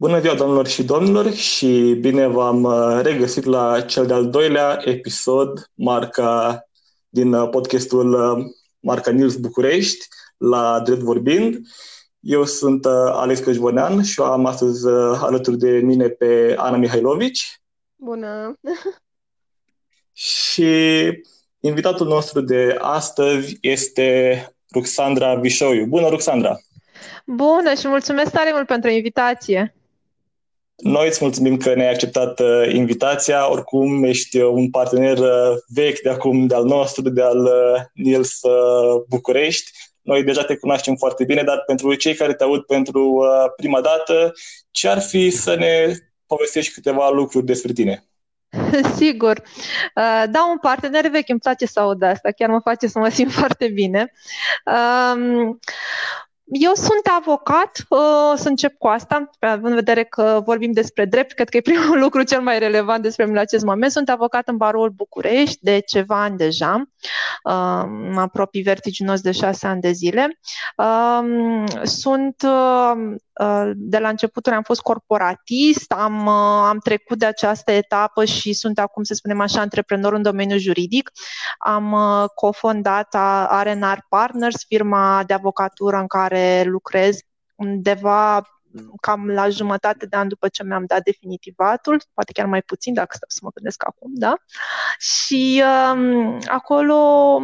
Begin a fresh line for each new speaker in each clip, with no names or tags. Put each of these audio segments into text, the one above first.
Bună ziua, domnilor și domnilor, și bine v-am uh, regăsit la cel de-al doilea episod, marca din uh, podcastul uh, Marca News București, la Drept Vorbind. Eu sunt Alex Căjvonean și am astăzi alături de mine pe Ana Mihailovici.
Bună!
și invitatul nostru de astăzi este Ruxandra Vișoiu. Bună, Ruxandra!
Bună și mulțumesc tare mult pentru invitație!
Noi îți mulțumim că ne-ai acceptat uh, invitația. Oricum, ești uh, un partener uh, vechi de acum, de-al nostru, de-al uh, Nils uh, București. Noi deja te cunoaștem foarte bine, dar pentru cei care te aud pentru uh, prima dată, ce ar fi să ne povestești câteva lucruri despre tine?
Sigur. Uh, da, un partener vechi, îmi place să aud asta, chiar mă face să mă simt foarte bine. Um, eu sunt avocat, uh, să încep cu asta, având în vedere că vorbim despre drept, cred că e primul lucru cel mai relevant despre mine la acest moment. Sunt avocat în baroul București de ceva ani deja, uh, mă apropii vertiginos de șase ani de zile. Uh, sunt de la începuturi am fost corporatist, am, am trecut de această etapă și sunt acum, să spunem așa, antreprenor în domeniul juridic. Am cofondat R&R Partners, firma de avocatură în care care lucrez undeva cam la jumătate de an după ce mi-am dat definitivatul, poate chiar mai puțin dacă stau să mă gândesc acum, da? Și um, acolo,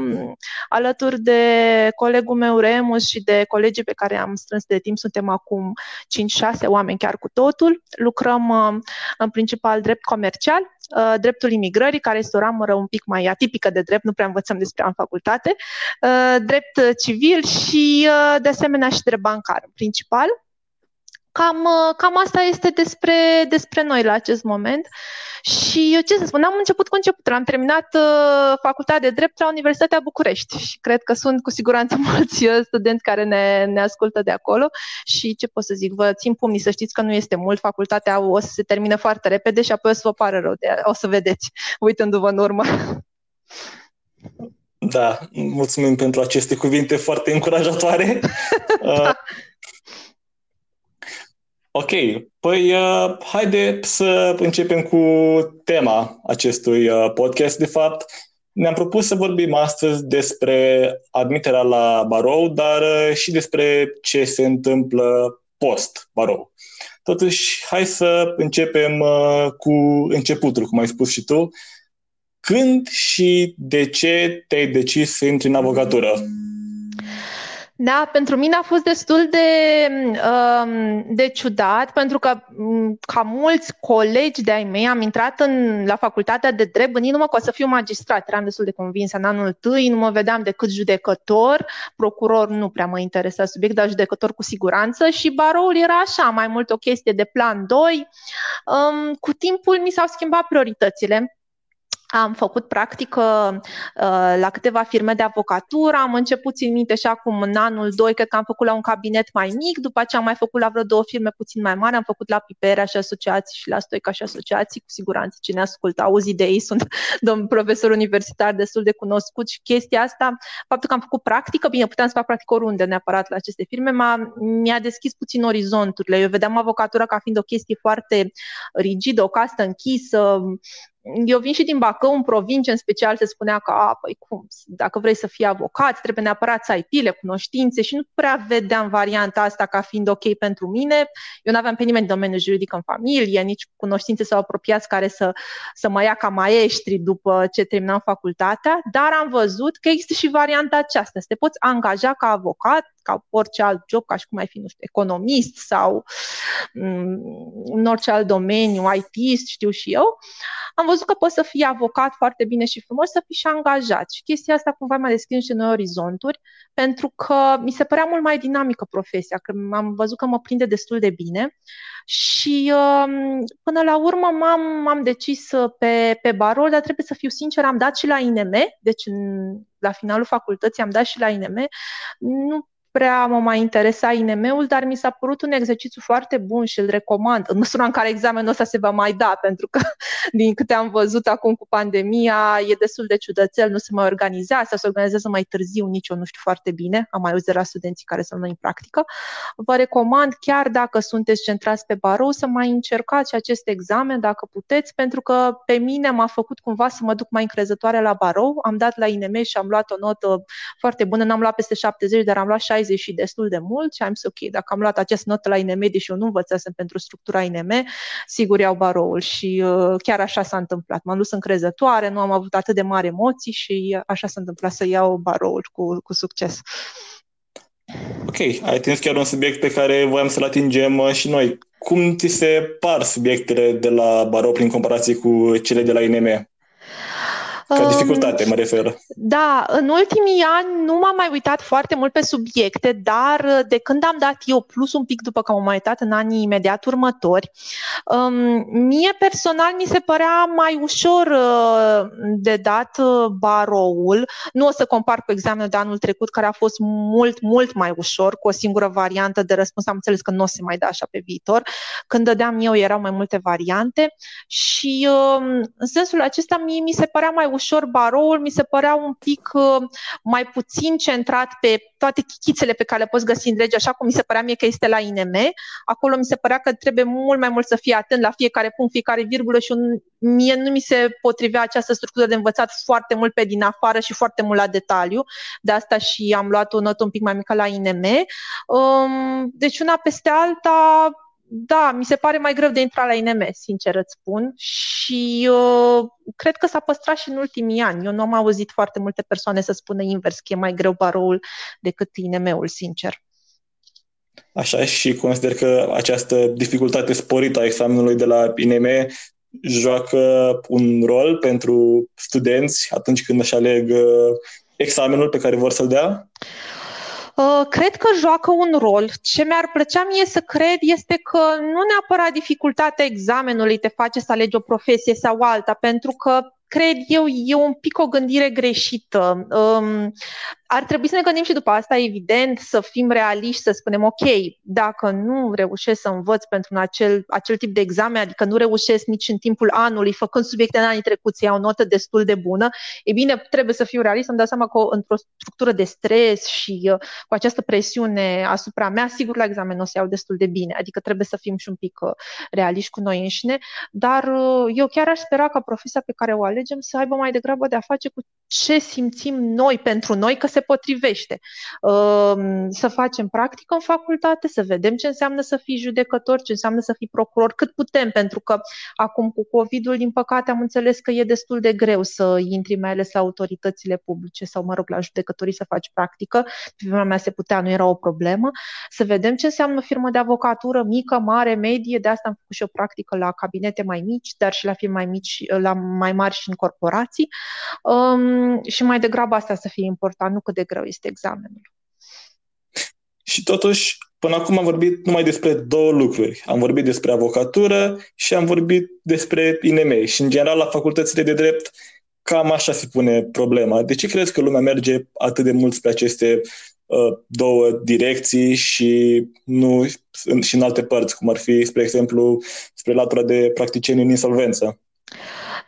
alături de colegul meu Remus și de colegii pe care am strâns de timp, suntem acum 5-6 oameni chiar cu totul, lucrăm uh, în principal drept comercial, uh, dreptul imigrării, care este o ramură un pic mai atipică de drept, nu prea învățăm despre în facultate, uh, drept civil și uh, de asemenea și drept bancar în principal. Cam, uh, cam asta este despre, despre noi la acest moment. Și ce să spun, am început cu începutul. Am terminat uh, facultatea de drept la Universitatea București și cred că sunt cu siguranță mulți uh, studenți care ne, ne ascultă de acolo și ce pot să zic, vă țin pumnii să știți că nu este mult, facultatea o să se termine foarte repede și apoi o să vă pară rău, de, o să vedeți uitându-vă în urmă.
Da, mulțumim pentru aceste cuvinte foarte încurajatoare. Uh, Ok, păi uh, haide să începem cu tema acestui uh, podcast. De fapt, ne-am propus să vorbim astăzi despre admiterea la barou, dar uh, și despre ce se întâmplă post-barou. Totuși, hai să începem uh, cu începutul, cum ai spus și tu. Când și de ce te-ai decis să intri în avocatură?
Da, pentru mine a fost destul de, um, de ciudat, pentru că, mm, ca mulți colegi de-ai mei, am intrat în, la facultatea de drept gândindu-mă că o să fiu magistrat. Eram destul de convins în anul întâi, nu mă vedeam decât judecător, procuror nu prea mă interesa subiect, dar judecător cu siguranță și baroul era așa, mai mult o chestie de plan 2. Um, cu timpul mi s-au schimbat prioritățile am făcut practică uh, la câteva firme de avocatură, am început, țin minte, și acum în anul 2, cred că am făcut la un cabinet mai mic, după aceea am mai făcut la vreo două firme puțin mai mari, am făcut la Pipera și asociații și la Stoica și asociații, cu siguranță cine ascultă, auzi de ei, sunt domn profesor universitar destul de cunoscut și chestia asta, faptul că am făcut practică, bine, puteam să fac practică oriunde neapărat la aceste firme, m-a, mi-a deschis puțin orizonturile. Eu vedeam avocatura ca fiind o chestie foarte rigidă, o castă închisă, eu vin și din Bacău, în provincie, în special se spunea că, a, păi cum, dacă vrei să fii avocat, trebuie neapărat să ai pile, cunoștințe și nu prea vedeam varianta asta ca fiind ok pentru mine. Eu nu aveam pe nimeni în domeniul juridic în familie, nici cunoștințe sau apropiați care să, să mă ia ca maestri după ce terminam facultatea, dar am văzut că există și varianta aceasta, să te poți angaja ca avocat, ca orice alt job, ca și cum ai fi, nu știu, economist sau mm, în orice alt domeniu, IT, știu și eu, am văzut că poți să fii avocat foarte bine și frumos, să fii și angajat. Și chestia asta cumva m-a deschis niște noi orizonturi, pentru că mi se părea mult mai dinamică profesia, că am văzut că mă prinde destul de bine și um, până la urmă m-am, m-am decis pe, pe barol, dar trebuie să fiu sincer, am dat și la INM, deci în, la finalul facultății am dat și la INM. Nu prea mă mai interesa INM-ul, dar mi s-a părut un exercițiu foarte bun și îl recomand, în măsura în care examenul ăsta se va mai da, pentru că, din câte am văzut acum cu pandemia, e destul de ciudățel, nu se mai organizează sau se organizează mai târziu, nici eu nu știu foarte bine, am mai auzit de la studenții care sunt în practică. Vă recomand, chiar dacă sunteți centrați pe barou, să mai încercați acest examen, dacă puteți, pentru că pe mine m-a făcut cumva să mă duc mai încrezătoare la barou. Am dat la INM și am luat o notă foarte bună, n-am luat peste 70, dar am luat 60 și destul de mult și am zis ok, dacă am luat această notă la INM, deși eu nu învățasem pentru structura INM, sigur iau baroul și uh, chiar așa s-a întâmplat. M-am dus încrezătoare, nu am avut atât de mari emoții și așa s-a întâmplat să iau baroul cu, cu succes.
Ok, ai atins chiar un subiect pe care voiam să-l atingem uh, și noi. Cum ți se par subiectele de la barou prin comparație cu cele de la INM? Ca dificultate, mă refer.
Da, în ultimii ani nu m-am mai uitat foarte mult pe subiecte, dar uh, de când am dat eu, plus un pic după că m-am mai uitat în anii imediat următori, um, mie personal mi se părea mai ușor uh, de dat uh, baroul. Nu o să compar cu examenul de anul trecut, care a fost mult, mult mai ușor, cu o singură variantă de răspuns. Am înțeles că nu o să mai da așa pe viitor. Când dădeam eu, erau mai multe variante și um, în sensul acesta mie mi se părea mai ușor baroul, mi se părea un pic uh, mai puțin centrat pe toate chichițele pe care le poți găsi în lege, așa cum mi se părea mie că este la INM. Acolo mi se părea că trebuie mult mai mult să fii atent la fiecare punct, fiecare virgulă și un, mie nu mi se potrivea această structură de învățat foarte mult pe din afară și foarte mult la detaliu. De asta și am luat o notă un pic mai mică la INM. Um, deci una peste alta da, mi se pare mai greu de intrat la INM, sincer îți spun, și uh, cred că s-a păstrat și în ultimii ani. Eu nu am auzit foarte multe persoane să spună invers, că e mai greu baroul decât INM-ul, sincer.
Așa, și consider că această dificultate sporită a examenului de la INM joacă un rol pentru studenți atunci când își aleg uh, examenul pe care vor să-l dea?
Uh, cred că joacă un rol. Ce mi-ar plăcea mie să cred este că nu neapărat dificultatea examenului te face să alegi o profesie sau alta, pentru că cred eu, e un pic o gândire greșită. Um, ar trebui să ne gândim și după asta, evident, să fim realiști, să spunem, ok, dacă nu reușesc să învăț pentru un acel, acel tip de examen, adică nu reușesc nici în timpul anului, făcând subiecte în anii trecuți, iau o notă destul de bună, e bine, trebuie să fiu realist, îmi dau seama că într-o structură de stres și uh, cu această presiune asupra mea, sigur la examen o să iau destul de bine, adică trebuie să fim și un pic uh, realiști cu noi înșine, dar uh, eu chiar aș spera ca profesia pe care o alegem să aibă mai degrabă de a face cu ce simțim noi pentru noi, că se potrivește. Ehm, să facem practică în facultate, să vedem ce înseamnă să fii judecător, ce înseamnă să fii procuror, cât putem, pentru că acum cu COVID-ul, din păcate, am înțeles că e destul de greu să intri mai ales la autoritățile publice sau, mă rog, la judecătorii să faci practică. Pe vremea mea se putea, nu era o problemă. Să vedem ce înseamnă firmă de avocatură mică, mare, medie, de asta am făcut și o practică la cabinete mai mici, dar și la firme mai mici, la mai mari și în corporații. Um, și mai degrabă asta să fie important, nu cât de greu este examenul.
Și totuși, până acum am vorbit numai despre două lucruri. Am vorbit despre avocatură și am vorbit despre INM. Și, în general, la facultățile de drept, cam așa se pune problema. De ce crezi că lumea merge atât de mult spre aceste uh, două direcții și nu și în alte părți, cum ar fi, spre exemplu, spre latura de practicieni în insolvență?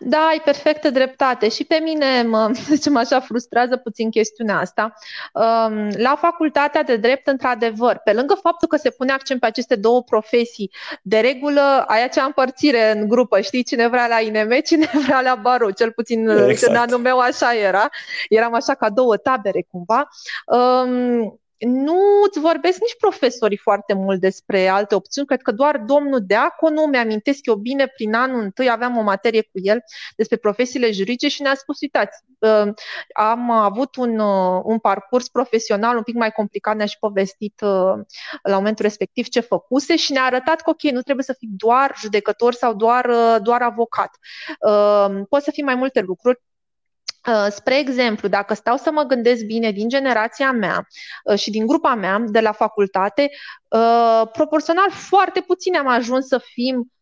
Da, ai perfectă dreptate. Și pe mine, mă, zicem așa, frustrează puțin chestiunea asta. Um, la facultatea de drept, într-adevăr, pe lângă faptul că se pune accent pe aceste două profesii, de regulă ai acea împărțire în grupă, știi, cine vrea la INM, cine vrea la barou, cel puțin exact. în anul meu așa era. Eram așa ca două tabere cumva. Um, nu îți vorbesc nici profesorii foarte mult despre alte opțiuni. Cred că doar domnul Deaconu, mi-amintesc eu bine, prin anul întâi aveam o materie cu el despre profesiile juridice și ne-a spus, uitați, uh, am avut un, uh, un parcurs profesional un pic mai complicat, ne-a și povestit uh, la momentul respectiv ce făcuse și ne-a arătat că, ok, nu trebuie să fii doar judecător sau doar, doar avocat. Poți să fii mai multe lucruri Uh, spre exemplu, dacă stau să mă gândesc bine din generația mea uh, și din grupa mea de la facultate, uh, proporțional foarte puțin am ajuns să fim uh,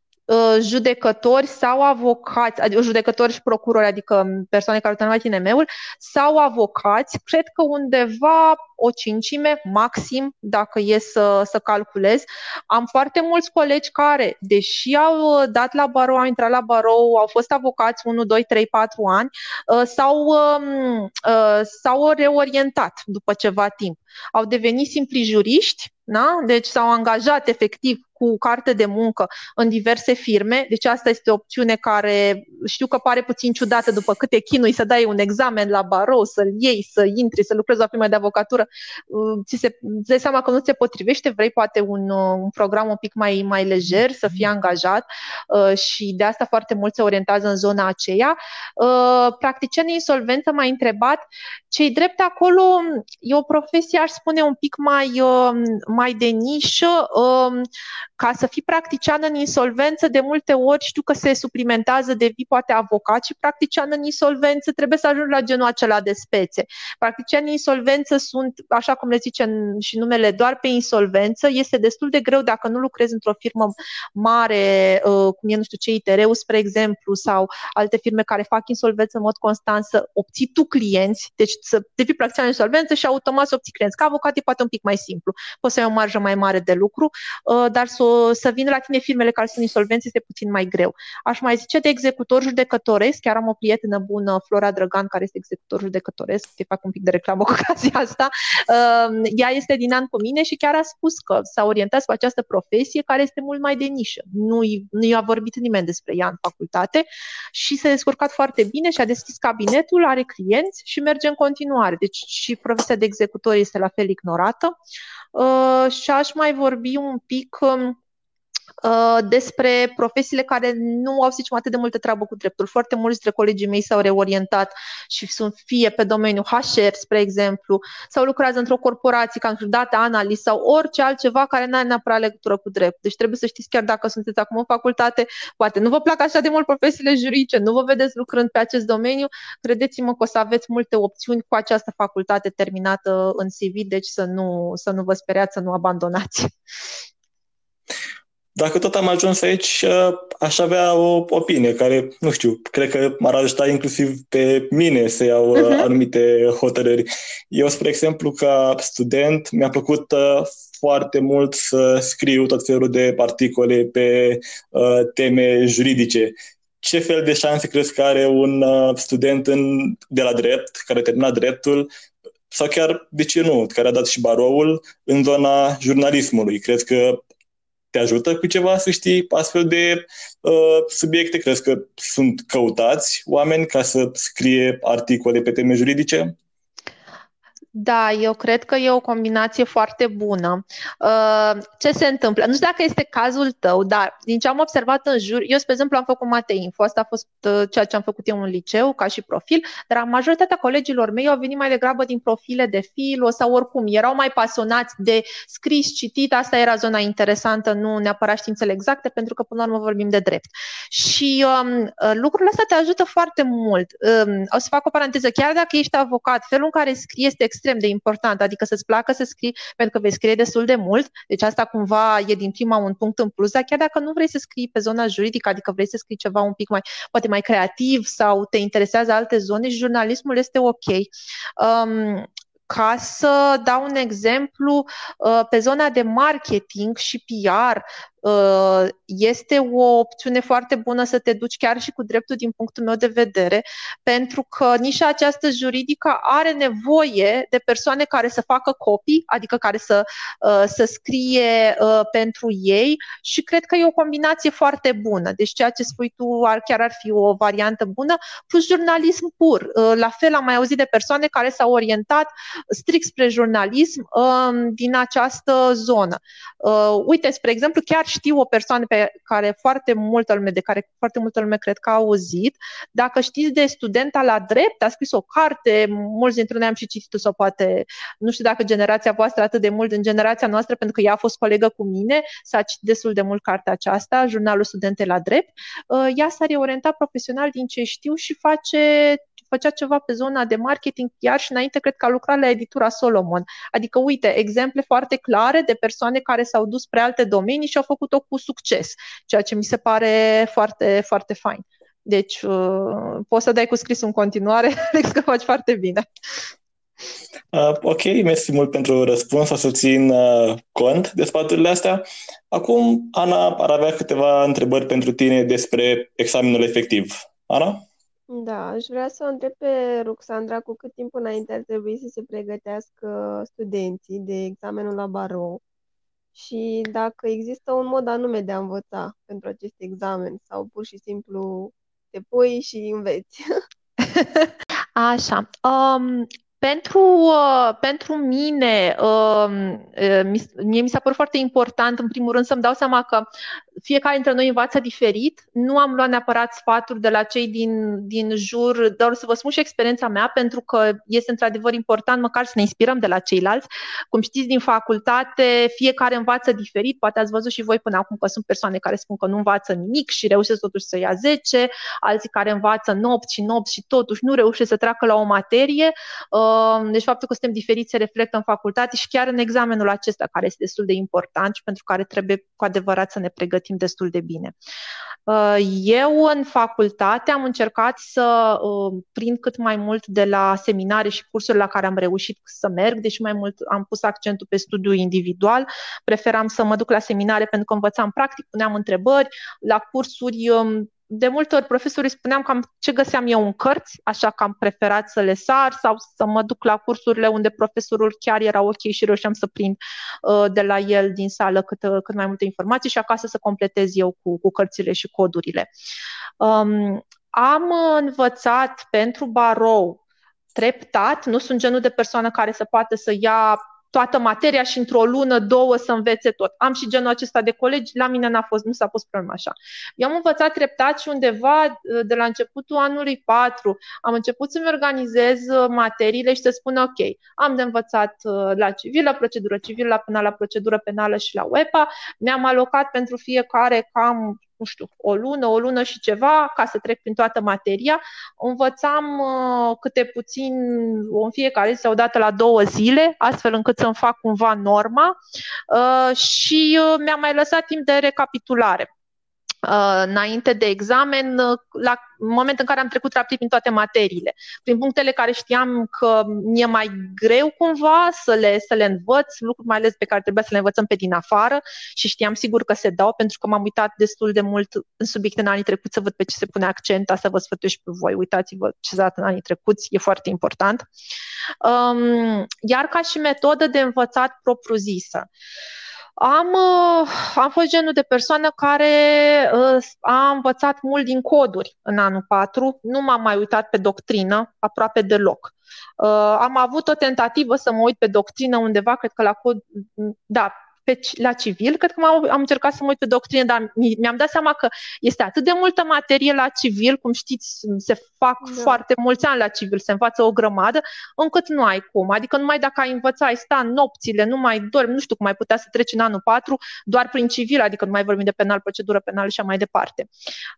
judecători sau avocați, adică judecători și procurori, adică persoane care au terminat INM-ul, sau avocați, cred că undeva o cincime maxim, dacă e să, să calculez. Am foarte mulți colegi care, deși au uh, dat la barou, au intrat la barou, au fost avocați 1, 2, 3, 4 ani, uh, s-au, um, uh, s-au reorientat după ceva timp. Au devenit simpli juriști, da? deci s-au angajat efectiv cu carte de muncă în diverse firme, deci asta este o opțiune care știu că pare puțin ciudată după câte chinui să dai un examen la barou, să-l iei, să intri, să lucrezi la firma de avocatură, uh, ți se îți dai seama că nu ți se potrivește, vrei poate un, uh, un program un pic mai, mai lejer, să fii angajat uh, și de asta foarte mult se orientează în zona aceea. Practicienii insolvență m-a întrebat cei drept acolo e o profesie, aș spune, un pic mai, mai de nișă. Um, ca să fii practician în insolvență, de multe ori știu că se suplimentează, devii poate avocat și practician în insolvență, trebuie să ajungi la genul acela de spețe. Practicianii în insolvență sunt, așa cum le zice și numele, doar pe insolvență. Este destul de greu dacă nu lucrezi într-o firmă mare, uh, cum e, nu știu ce, ITR-ul, spre exemplu, sau alte firme care fac insolvență în mod constant, să obții tu clienți, deci să devii practician în insolvență și automat să obții clienți. Ca avocat e poate un pic mai simplu. Poți să ai o marjă mai mare de lucru, uh, dar să, să vină la tine firmele care sunt insolvenți este puțin mai greu. Aș mai zice de executor judecătoresc, chiar am o prietenă bună, Flora Drăgan, care este executor judecătoresc, te fac un pic de reclamă cu ocazia asta. Uh, ea este din an cu mine și chiar a spus că s-a orientat pe această profesie care este mult mai de nișă. Nu, nu i-a vorbit nimeni despre ea în facultate și s-a descurcat foarte bine și a deschis cabinetul, are clienți și merge în continuare. Deci și profesia de executor este la fel ignorată. Uh, și aș mai vorbi un pic um, Uh, despre profesiile care nu au, să zicem, atât de multă treabă cu dreptul. Foarte mulți dintre colegii mei s-au reorientat și sunt fie pe domeniul HR, spre exemplu, sau lucrează într-o corporație ca într-o data analist sau orice altceva care nu are neapărat legătură cu drept. Deci trebuie să știți chiar dacă sunteți acum în facultate, poate nu vă plac așa de mult profesiile juridice, nu vă vedeți lucrând pe acest domeniu, credeți-mă că o să aveți multe opțiuni cu această facultate terminată în CV, deci să nu, să nu vă speriați, să nu abandonați.
Dacă tot am ajuns aici, uh, aș avea o opinie care, nu știu, cred că m-ar ajuta inclusiv pe mine să iau uh-huh. anumite hotărâri. Eu, spre exemplu, ca student, mi-a plăcut uh, foarte mult să scriu tot felul de articole pe uh, teme juridice. Ce fel de șanse crezi că are un uh, student în, de la drept, care termina dreptul, sau chiar, de ce nu, care a dat și baroul în zona jurnalismului? Crezi că te ajută cu ceva să știi astfel de uh, subiecte? Crezi că sunt căutați oameni ca să scrie articole pe teme juridice?
Da, eu cred că e o combinație foarte bună. Uh, ce se întâmplă? Nu știu dacă este cazul tău, dar din ce am observat în jur, eu, spre exemplu, am făcut mateinfo, asta a fost uh, ceea ce am făcut eu în liceu, ca și profil, dar majoritatea colegilor mei au venit mai degrabă din profile de filo sau oricum, erau mai pasionați de scris, citit, asta era zona interesantă, nu neapărat științele exacte, pentru că până la urmă vorbim de drept. Și um, uh, lucrurile astea te ajută foarte mult. Um, o să fac o paranteză, chiar dacă ești avocat, felul în care scrii este extrem extrem de important, adică să-ți placă să scrii, pentru că vei scrie destul de mult, deci asta cumva e din prima un punct în plus, dar chiar dacă nu vrei să scrii pe zona juridică, adică vrei să scrii ceva un pic mai, poate mai creativ sau te interesează alte zone, jurnalismul este ok. Um, ca să dau un exemplu, uh, pe zona de marketing și PR, Uh, este o opțiune foarte bună să te duci chiar și cu dreptul din punctul meu de vedere, pentru că nișa această juridică are nevoie de persoane care să facă copii, adică care să, uh, să scrie uh, pentru ei și cred că e o combinație foarte bună. Deci ceea ce spui tu ar, chiar ar fi o variantă bună, plus jurnalism pur. La fel am mai auzit de persoane care s-au orientat strict spre jurnalism um, din această zonă. Uite, spre exemplu, chiar știu o persoană pe care foarte multă lume, de care foarte multă lume cred că a auzit. Dacă știți de studenta la drept, a scris o carte, mulți dintre noi am și citit-o sau poate, nu știu dacă generația voastră atât de mult, în generația noastră, pentru că ea a fost colegă cu mine, s-a citit destul de mult cartea aceasta, Jurnalul Studente la Drept. Uh, ea s-a reorientat profesional din ce știu și face făcea ceva pe zona de marketing chiar și înainte cred că a lucrat la editura Solomon. Adică, uite, exemple foarte clare de persoane care s-au dus spre alte domenii și au făcut-o cu succes, ceea ce mi se pare foarte, foarte fain. Deci, uh, poți să dai cu scris în continuare, Alex, că faci foarte bine.
Uh, ok, mersi mult pentru răspuns, o să țin uh, cont de sfaturile astea. Acum, Ana ar avea câteva întrebări pentru tine despre examenul efectiv. Ana?
Da, aș vrea să o întreb pe Ruxandra cu cât timp înainte ar trebui să se pregătească studenții de examenul la barou și dacă există un mod anume de a învăța pentru acest examen sau pur și simplu te pui și înveți.
Așa. Um, pentru, uh, pentru mine, uh, mie mi s-a părut foarte important, în primul rând, să-mi dau seama că fiecare dintre noi învață diferit. Nu am luat neapărat sfaturi de la cei din, din jur, dar să vă spun și experiența mea, pentru că este într-adevăr important măcar să ne inspirăm de la ceilalți. Cum știți, din facultate, fiecare învață diferit. Poate ați văzut și voi până acum că sunt persoane care spun că nu învață nimic și reușesc totuși să ia 10, alții care învață nopți și nopți și totuși nu reușesc să treacă la o materie. Uh, deci faptul că suntem diferiți se reflectă în facultate și chiar în examenul acesta, care este destul de important și pentru care trebuie cu adevărat să ne pregătim pregătim destul de bine. Uh, eu în facultate am încercat să uh, prind cât mai mult de la seminare și cursuri la care am reușit să merg, deși mai mult am pus accentul pe studiu individual. Preferam să mă duc la seminare pentru că învățam practic, puneam întrebări, la cursuri um, de multe ori profesorii spuneam cam ce găseam eu în cărți, așa că am preferat să le sar sau să mă duc la cursurile unde profesorul chiar era ok și reușeam să prind uh, de la el din sală cât, uh, cât mai multe informații și acasă să completez eu cu, cu cărțile și codurile. Um, am învățat pentru barou treptat, nu sunt genul de persoană care să poată să ia toată materia și într-o lună, două să învețe tot. Am și genul acesta de colegi, la mine n-a fost, nu s-a pus problema așa. Eu am învățat treptat și undeva de la începutul anului 4 am început să-mi organizez uh, materiile și să spun ok, am de învățat uh, la civilă, procedură civilă, la penală, procedură penală și la UEPA, mi-am alocat pentru fiecare cam nu știu, o lună, o lună și ceva, ca să trec prin toată materia. Învățam uh, câte puțin în fiecare zi sau o dată la două zile, astfel încât să-mi fac cumva norma uh, și uh, mi-am mai lăsat timp de recapitulare. Uh, înainte de examen, uh, la moment în care am trecut rapid prin toate materiile. Prin punctele care știam că mi-e mai greu cumva să le, să le învăț, lucruri mai ales pe care trebuia să le învățăm pe din afară și știam sigur că se dau pentru că m-am uitat destul de mult în subiecte în anii trecuți să văd pe ce se pune accent, asta vă sfătuiesc pe voi, uitați-vă ce s-a dat în anii trecuți, e foarte important. Um, iar ca și metodă de învățat propriu-zisă. Uh, am, uh, am fost genul de persoană care uh, a învățat mult din coduri în anul 4, nu m-am mai uitat pe doctrină aproape deloc. Uh, am avut o tentativă să mă uit pe doctrină undeva, cred că la cod, da, pe, la civil, cred că am, am încercat să mă uit pe doctrină, dar mi-am dat seama că este atât de multă materie la civil, cum știți, se fac da. foarte mulți ani la civil, se învață o grămadă, încât nu ai cum. Adică numai dacă ai învăța, ai sta nopțile, nu mai dormi, nu știu cum ai putea să treci în anul 4, doar prin civil, adică nu mai vorbim de penal, procedură penală și așa mai departe.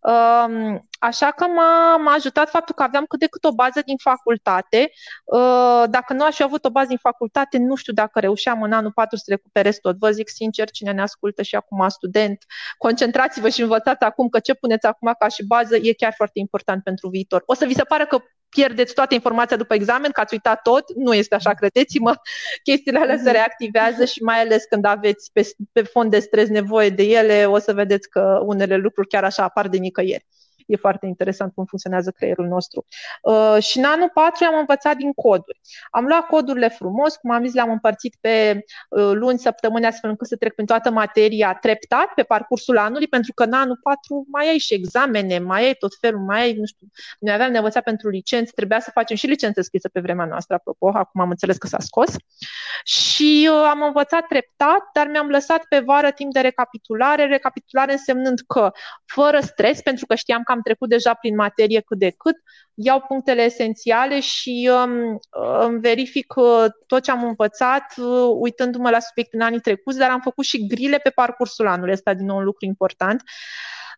Um, așa că m-a, m-a ajutat faptul că aveam cât de cât o bază din facultate. Uh, dacă nu aș fi avut o bază din facultate, nu știu dacă reușeam în anul 4 să recuperez tot. Vă zic sincer, cine ne ascultă și acum student, concentrați-vă și învățați acum că ce puneți acum ca și bază e chiar foarte important pentru viitor. O să vi se pare că pierdeți toată informația după examen, că ați uitat tot, nu este așa, credeți-mă, chestiile alea se mhm. reactivează și mai ales când aveți pe, pe fond de stres nevoie de ele, o să vedeți că unele lucruri chiar așa apar de nicăieri e foarte interesant cum funcționează creierul nostru. Uh, și în anul 4 am învățat din coduri. Am luat codurile frumos, cum am zis, le-am împărțit pe uh, luni, săptămâni, astfel încât să trec prin toată materia treptat pe parcursul anului, pentru că în anul 4 mai ai și examene, mai ai tot felul, mai ai, nu știu, noi aveam de învățat pentru licențe, trebuia să facem și licențe scrisă pe vremea noastră, apropo, acum am înțeles că s-a scos. Și uh, am învățat treptat, dar mi-am lăsat pe vară timp de recapitulare, recapitulare însemnând că fără stres, pentru că știam că am trecut deja prin materie cât de cât, iau punctele esențiale și um, îmi verific uh, tot ce am învățat uh, uitându-mă la subiecte în anii trecuți, dar am făcut și grile pe parcursul anului. Ăsta, din nou, un lucru important.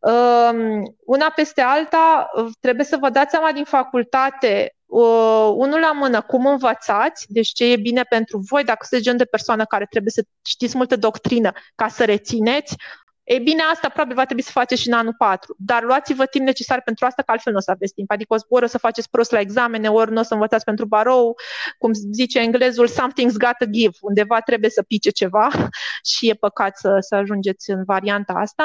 Um, una peste alta, uh, trebuie să vă dați seama din facultate uh, unul la mână, cum învățați, deci ce e bine pentru voi, dacă sunteți gen de persoană care trebuie să știți multă doctrină ca să rețineți, e bine, asta probabil va trebui să faceți și în anul 4, dar luați-vă timp necesar pentru asta, că altfel nu o să aveți timp. Adică ori o să faceți prost la examene, ori nu o să învățați pentru barou, cum zice englezul, something's got to give, undeva trebuie să pice ceva și e păcat să, să ajungeți în varianta asta.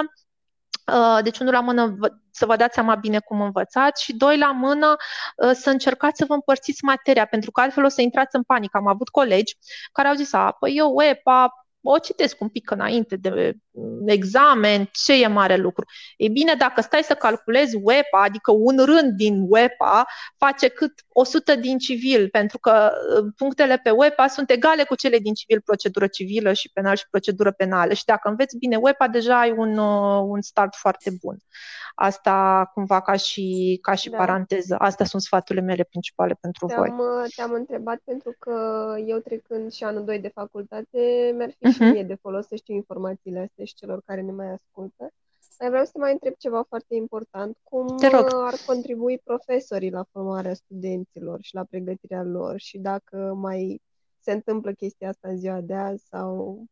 Uh, deci, unul la mână, să vă dați seama bine cum învățați și doi la mână, uh, să încercați să vă împărțiți materia, pentru că altfel o să intrați în panică. Am avut colegi care au zis, a, păi eu EPA, o citesc un pic înainte de mm, examen, ce e mare lucru. E bine, dacă stai să calculezi WEPA, adică un rând din WEPA face cât 100 din civil, pentru că uh, punctele pe WEPA sunt egale cu cele din civil, procedură civilă și penal și procedură penală. Și dacă înveți bine WEPA, deja ai un, uh, un start foarte bun. Asta cumva ca și, ca și da. paranteză. Astea sunt sfaturile mele principale pentru
te-am,
voi.
Uh, te-am întrebat pentru că eu trecând și anul 2 de facultate, mi-ar fi uh-huh. și mhm. mie de folos să știu informațiile astea și celor care ne mai ascultă. Dar vreau să te mai întreb ceva foarte important. Cum
Te rog.
ar contribui profesorii la formarea studenților și la pregătirea lor și dacă mai se întâmplă chestia asta în ziua de azi sau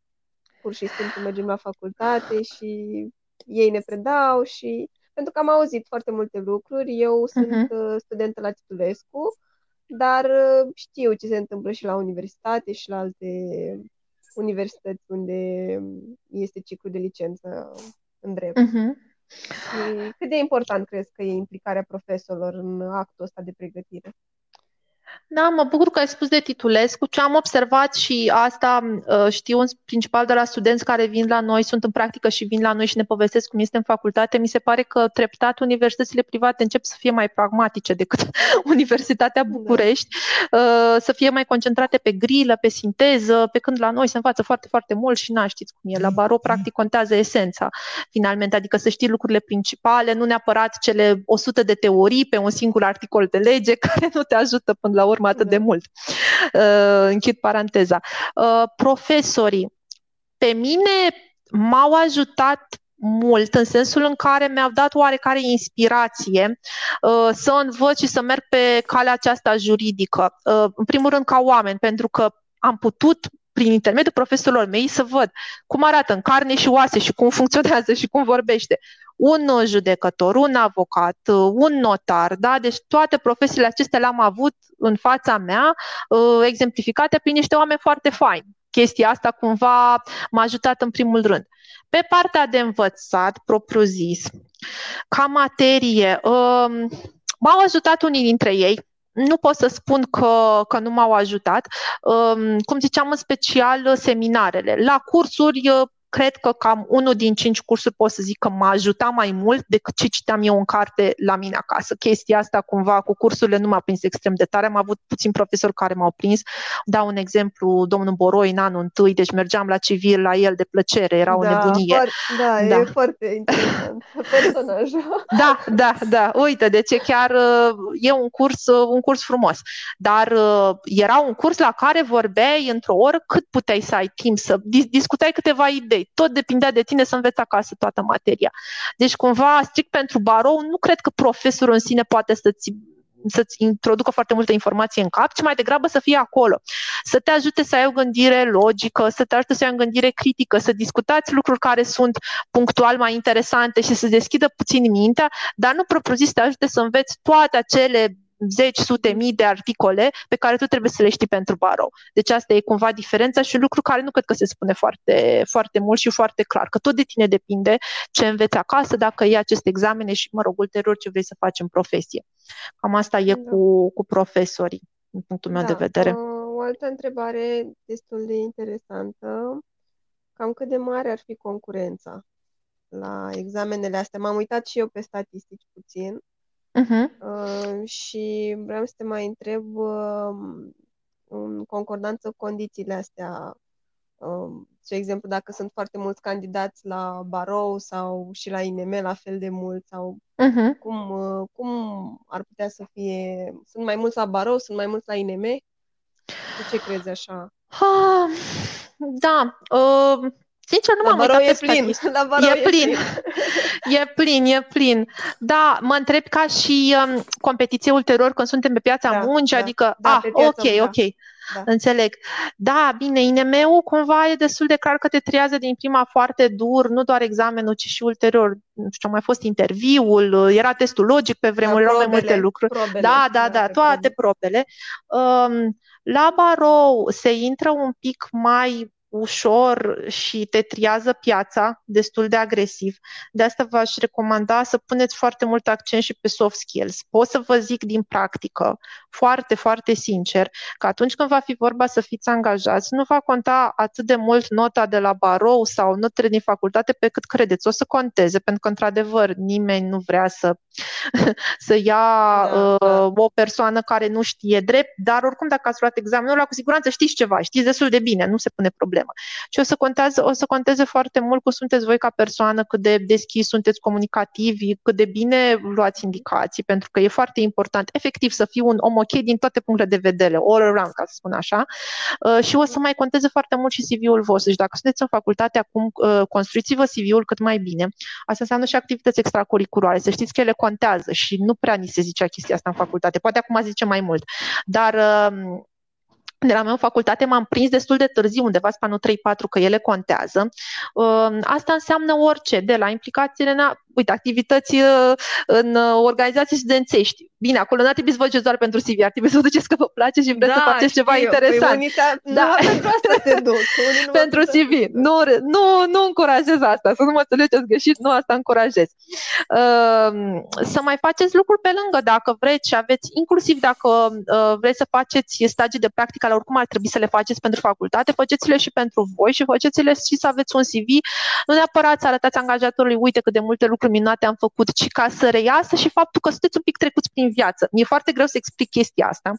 pur și simplu mergem la facultate și ei ne predau și pentru că am auzit foarte multe lucruri. Eu sunt uh-huh. studentă la Titulescu, dar uh, știu ce se întâmplă și la universitate și la alte universități unde este ciclu de licență în drept. Uh-huh. Și cât de important crezi că e implicarea profesorilor în actul ăsta de pregătire?
Da, mă bucur că ai spus de Titulescu. Ce am observat și asta uh, știu în principal de la studenți care vin la noi, sunt în practică și vin la noi și ne povestesc cum este în facultate, mi se pare că treptat universitățile private încep să fie mai pragmatice decât Universitatea da. București, da. să fie mai concentrate pe grilă, pe sinteză, pe când la noi se învață foarte, foarte mult și n știți cum e. La baro, practic, contează esența, finalmente, adică să știi lucrurile principale, nu neapărat cele 100 de teorii pe un singur articol de lege care nu te ajută până la urmă atât de da. mult. Uh, închid paranteza. Uh, profesorii, pe mine m-au ajutat mult, în sensul în care mi-au dat oarecare inspirație uh, să învăț și să merg pe calea aceasta juridică. Uh, în primul rând ca oameni, pentru că am putut prin intermediul profesorilor mei să văd cum arată în carne și oase și cum funcționează și cum vorbește un judecător, un avocat, un notar, da? Deci toate profesiile acestea le-am avut în fața mea, uh, exemplificate prin niște oameni foarte faini. Chestia asta cumva m-a ajutat în primul rând. Pe partea de învățat, propriu-zis, ca materie, um, m-au ajutat unii dintre ei, nu pot să spun că, că nu m-au ajutat. Um, cum ziceam, în special seminarele. La cursuri cred că cam unul din cinci cursuri pot să zic că m-a ajutat mai mult decât ce citeam eu în carte la mine acasă. Chestia asta cumva cu cursurile nu m-a prins extrem de tare. Am avut puțin profesori care m-au prins. Dau un exemplu, domnul Boroi în anul întâi, deci mergeam la civil la el de plăcere, era o
da,
nebunie.
Foarte, da, da, e foarte interesant personaj.
Da, da, da. Uite, deci e chiar e un curs, un curs frumos. Dar era un curs la care vorbeai într-o oră cât puteai să ai timp să discutai câteva idei tot depindea de tine să înveți acasă toată materia. Deci, cumva, strict pentru barou, nu cred că profesorul în sine poate să-ți să-ți introducă foarte multă informație în cap, ci mai degrabă să fie acolo. Să te ajute să ai o gândire logică, să te ajute să ai o gândire critică, să discutați lucruri care sunt punctual mai interesante și să deschidă puțin mintea, dar nu propriu-zis să te ajute să înveți toate acele zeci, sute mii de articole pe care tu trebuie să le știi pentru barou. Deci asta e cumva diferența și un lucru care nu cred că se spune foarte, foarte mult și foarte clar, că tot de tine depinde ce înveți acasă, dacă iei aceste examene și, mă rog, ulterior ce vrei să faci în profesie. Cam asta e da. cu, cu profesorii, din punctul meu
da.
de vedere.
O altă întrebare destul de interesantă. Cam cât de mare ar fi concurența la examenele astea? M-am uitat și eu pe statistici puțin Uh-huh. Uh, și vreau să te mai întreb uh, în concordanță cu condițiile astea. Uh, de exemplu, dacă sunt foarte mulți candidați la barou sau și la INM la fel de mulți sau uh-huh. cum, uh, cum ar putea să fie? Sunt mai mulți la barou, sunt mai mulți la INM? De ce crezi așa?
Ha, da, uh, Sincer, nu m-am uitat
e plin. La
Barou e, e plin. plin. e plin, e plin. Da, mă întreb ca și um, competiție ulterior când suntem pe piața da, muncii, da, adică, da, ah, ok, da. ok. Da. Înțeleg. Da, bine, INM-ul cumva e destul de clar că te triază din prima foarte dur, nu doar examenul, ci și ulterior. Nu știu, a mai fost interviul, era testul logic pe vremuri, da, erau mai multe lucruri. Probele, da, da, da, toate probele. Um, la barou se intră un pic mai ușor și te triază piața destul de agresiv. De asta v-aș recomanda să puneți foarte mult accent și pe soft skills. Pot să vă zic din practică, foarte, foarte sincer, că atunci când va fi vorba să fiți angajați, nu va conta atât de mult nota de la barou sau notele din facultate pe cât credeți. O să conteze, pentru că, într-adevăr, nimeni nu vrea să, să ia da, uh, da. o persoană care nu știe drept, dar oricum dacă ați luat examenul ăla, cu siguranță știți ceva, știți destul de bine, nu se pune problemă problemă. Și o să, conteze, o să conteze foarte mult cum sunteți voi ca persoană, cât de deschis sunteți comunicativi, cât de bine luați indicații, pentru că e foarte important, efectiv, să fii un om ok din toate punctele de vedere, all around, ca să spun așa. Uh, și o să mai conteze foarte mult și CV-ul vostru. Și dacă sunteți în facultate acum, uh, construiți-vă CV-ul cât mai bine. Asta înseamnă și activități extracurriculare. Să știți că ele contează și nu prea ni se zicea chestia asta în facultate. Poate acum zice mai mult. Dar uh, de la mea în facultate m-am prins destul de târziu, undeva spre anul 3-4, că ele contează. Uh, asta înseamnă orice, de la implicațiile în, uite, activități uh, în uh, organizații studențești. Bine, acolo nu ar trebui să vă doar pentru CV, ar trebui să vă duceți că vă place și vreți da, să faceți ceva știu. Păi interesant. Păi
unii da. pentru asta se duc.
pentru CV. Nu, nu, nu încurajez asta, să nu mă înțelegeți greșit, nu asta încurajez. Să mai faceți lucruri pe lângă, dacă vreți și aveți, inclusiv dacă vreți să faceți stagii de practică oricum ar trebui să le faceți pentru facultate, faceți-le și pentru voi și faceți-le și să aveți un CV. Nu neapărat să arătați angajatorului, uite cât de multe lucruri minunate am făcut, ci ca să reiasă și faptul că sunteți un pic trecuți prin viață. Mi-e foarte greu să explic chestia asta,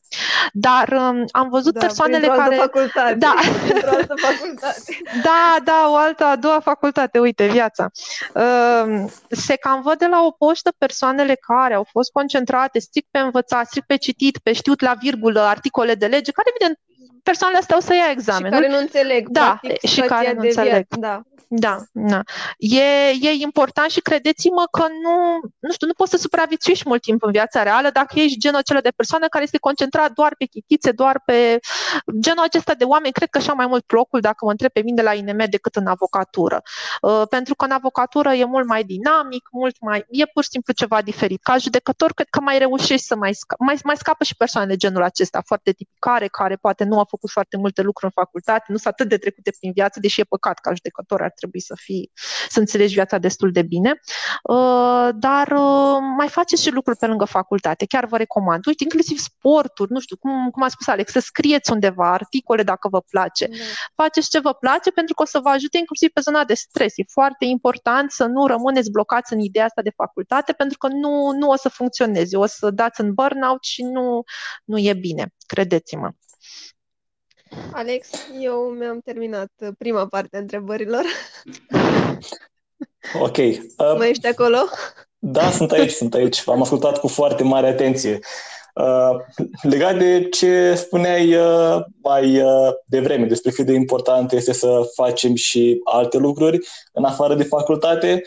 dar um, am văzut
da,
persoanele care...
Facultate,
da.
facultate.
da, da, o altă, a doua facultate, uite, viața. Um, se cam văd de la o poștă persoanele care au fost concentrate strict pe învățat, strict pe citit, pe știut la virgulă, articole de lege, care evident persoanele astea o să ia examenul.
Și care nu înțeleg.
Da, practic, și care nu înțeleg. Da. Da, da. E, e important și credeți-mă că nu, nu știu, nu poți să supraviețuiești mult timp în viața reală dacă ești genul acela de persoană care este concentrat doar pe chitițe, doar pe genul acesta de oameni. Cred că așa mai mult locul, dacă mă întreb pe mine, de la INM decât în avocatură. Uh, pentru că în avocatură e mult mai dinamic, mult mai, e pur și simplu ceva diferit. Ca judecător, cred că mai reușești să mai, sca- mai, mai scapă și persoane de genul acesta, foarte tipicare, care poate nu au făcut foarte multe lucruri în facultate, nu sunt atât de trecute prin viață, deși e păcat ca judecător ar trebui să fii, să înțelegi viața destul de bine. Uh, dar uh, mai faceți și lucruri pe lângă facultate, chiar vă recomand. Uite, inclusiv sporturi, nu știu, cum, cum a spus Alex, să scrieți undeva articole dacă vă place. Da. Faceți ce vă place pentru că o să vă ajute inclusiv pe zona de stres. E foarte important să nu rămâneți blocați în ideea asta de facultate pentru că nu, nu o să funcționeze. O să dați în burnout și nu, nu e bine, credeți-mă.
Alex, eu mi-am terminat prima parte a întrebărilor.
Ok. Uh,
mai ești acolo?
Da, sunt aici, sunt aici. Am ascultat cu foarte mare atenție. Uh, legat de ce spuneai uh, mai uh, devreme despre cât de important este să facem și alte lucruri în afară de facultate,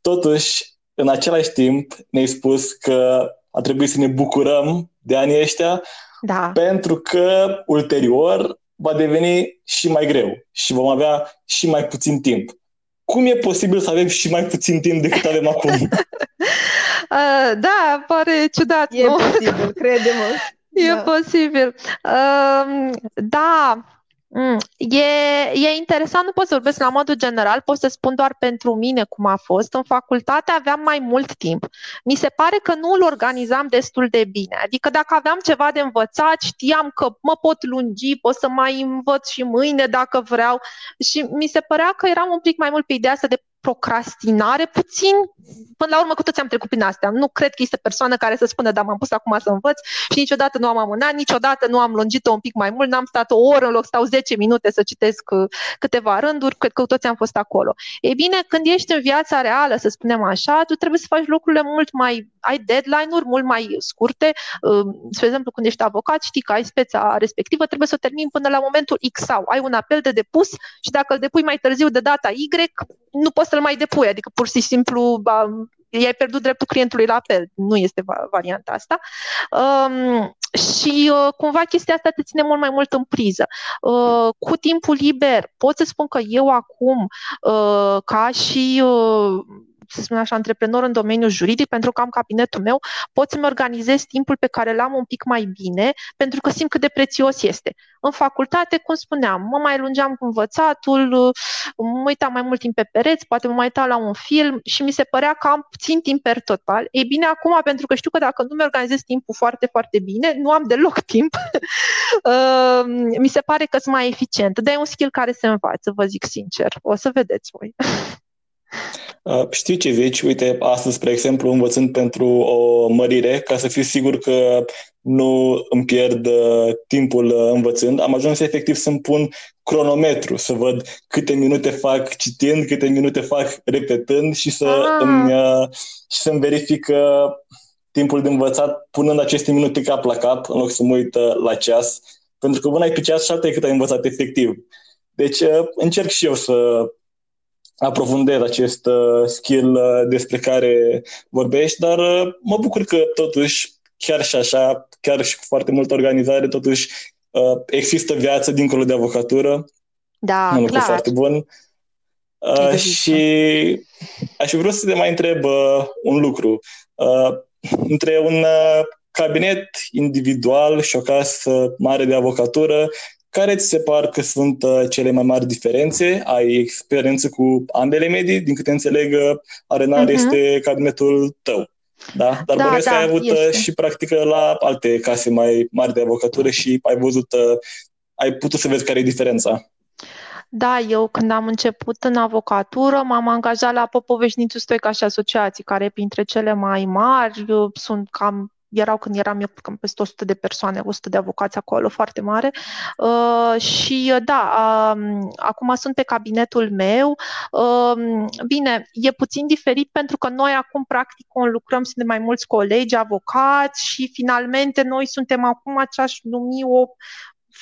totuși, în același timp, ne-ai spus că a trebuit să ne bucurăm de anii ăștia
da.
pentru că ulterior va deveni și mai greu și vom avea și mai puțin timp. Cum e posibil să avem și mai puțin timp decât avem acum?
Uh, da, pare ciudat.
E nu? posibil, crede-mă.
E da. posibil. Uh, da, Mm. E, e interesant, nu pot să vorbesc la modul general, pot să spun doar pentru mine cum a fost. În facultate aveam mai mult timp. Mi se pare că nu îl organizam destul de bine. Adică dacă aveam ceva de învățat, știam că mă pot lungi, pot să mai învăț și mâine dacă vreau. Și mi se părea că eram un pic mai mult pe ideea asta de procrastinare puțin. Până la urmă, cu toți am trecut prin astea. Nu cred că este persoană care să spună, da, m-am pus acum să învăț și niciodată nu am amânat, niciodată nu am lungit-o un pic mai mult, n-am stat o oră în loc stau 10 minute să citesc uh, câteva rânduri, cred că cu toți am fost acolo. Ei bine, când ești în viața reală, să spunem așa, tu trebuie să faci lucrurile mult mai, ai deadline-uri mult mai scurte. Uh, spre exemplu, când ești avocat, știi că ai speța respectivă, trebuie să o termini până la momentul X sau ai un apel de depus și dacă îl depui mai târziu de data Y, nu poți să-l mai depui, adică pur și simplu ba, i-ai pierdut dreptul clientului la apel. Nu este varianta asta. Um, și uh, cumva chestia asta te ține mult mai mult în priză. Uh, cu timpul liber, pot să spun că eu acum, uh, ca și uh, să spun așa, antreprenor în domeniul juridic, pentru că am cabinetul meu, pot să-mi organizez timpul pe care l-am un pic mai bine, pentru că simt cât de prețios este. În facultate, cum spuneam, mă mai lungeam cu învățatul, mă uitam mai mult timp pe pereți, poate mă mai uitam la un film și mi se părea că am puțin timp per total. Ei bine, acum, pentru că știu că dacă nu mi-organizez timpul foarte, foarte bine, nu am deloc timp, uh, mi se pare că sunt mai eficientă. Dar e un skill care se învață, vă zic sincer. O să vedeți voi.
Uh, știu ce zici, uite, astăzi, spre exemplu, învățând pentru o mărire, ca să fiu sigur că nu îmi pierd uh, timpul uh, învățând, am ajuns efectiv să-mi pun cronometru, să văd câte minute fac citind, câte minute fac repetând și să ah. îmi, uh, și să-mi verific uh, timpul de învățat punând aceste minute cap la cap, în loc să mă uit uh, la ceas, pentru că până ai pe ceas și cât ai învățat efectiv. Deci uh, încerc și eu să aprofundez acest uh, skill uh, despre care vorbești, dar uh, mă bucur că totuși, chiar și așa, chiar și cu foarte multă organizare, totuși uh, există viață dincolo de avocatură.
Da, un lucru clar.
foarte bun. Uh, și aș vrea să te mai întreb uh, un lucru. Uh, între un uh, cabinet individual și o casă mare de avocatură, care ți se par că sunt uh, cele mai mari diferențe? Ai experiență cu ambele medii? Din câte înțeleg, uh, Arenar uh-huh. este cabinetul tău. Da? Dar da, bănuiesc da, că ai avut uh, este. și practică la alte case mai mari de avocatură și ai văzut, ai putut să vezi care e diferența.
Da, eu când am început în avocatură, m-am angajat la Popoveșnițu Stoica și Asociații, care printre cele mai mari sunt cam erau când eram eu cam peste 100 de persoane, 100 de avocați acolo, foarte mare. Uh, și uh, da, uh, acum sunt pe cabinetul meu. Uh, bine, e puțin diferit pentru că noi acum practic lucrăm, suntem mai mulți colegi, avocați și finalmente noi suntem acum ce aș numi o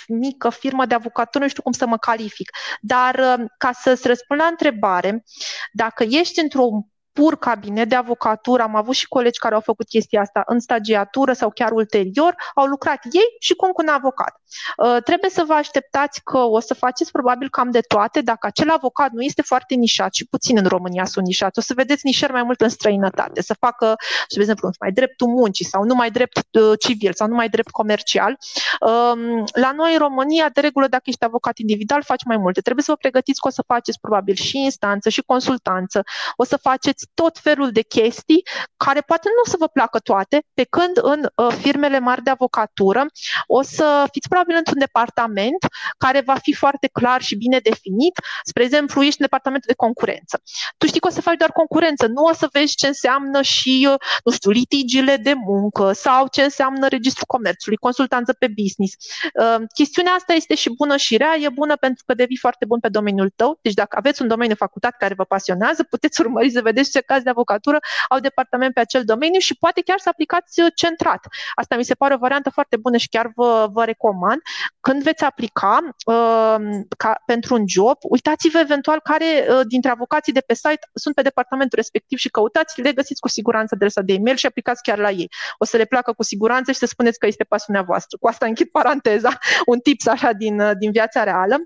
mică firmă de avocatură, nu știu cum să mă calific. Dar uh, ca să-ți răspund la întrebare, dacă ești într-un pur cabinet de avocatură, am avut și colegi care au făcut chestia asta în stagiatură sau chiar ulterior, au lucrat ei și cum cu un avocat. Uh, trebuie să vă așteptați că o să faceți probabil cam de toate dacă acel avocat nu este foarte nișat și puțin în România sunt nișați. O să vedeți nișări mai mult în străinătate, să facă, de exemplu, mai dreptul muncii sau numai drept uh, civil sau numai drept comercial. Um, la noi în România, de regulă, dacă ești avocat individual, faci mai multe. Trebuie să vă pregătiți că o să faceți probabil și instanță și consultanță, o să faceți tot felul de chestii care poate nu o să vă placă toate, pe când în uh, firmele mari de avocatură o să fiți probabil într-un departament care va fi foarte clar și bine definit. Spre exemplu, ești în departamentul de concurență. Tu știi că o să faci doar concurență, nu o să vezi ce înseamnă și, uh, nu știu, litigiile de muncă sau ce înseamnă registrul comerțului, consultanță pe business. Uh, chestiunea asta este și bună și rea, e bună pentru că devii foarte bun pe domeniul tău. Deci dacă aveți un domeniu facultat care vă pasionează, puteți urmări să vedeți ce caz de avocatură au departament pe acel domeniu și poate chiar să aplicați uh, centrat. Asta mi se pare o variantă foarte bună și chiar vă, vă recomand. Când veți aplica uh, ca, pentru un job, uitați-vă eventual care uh, dintre avocații de pe site sunt pe departamentul respectiv și căutați, le găsiți cu siguranță adresa de e-mail și aplicați chiar la ei. O să le placă cu siguranță și să spuneți că este pasiunea voastră. Cu asta închid paranteza, un tips așa din, uh, din viața reală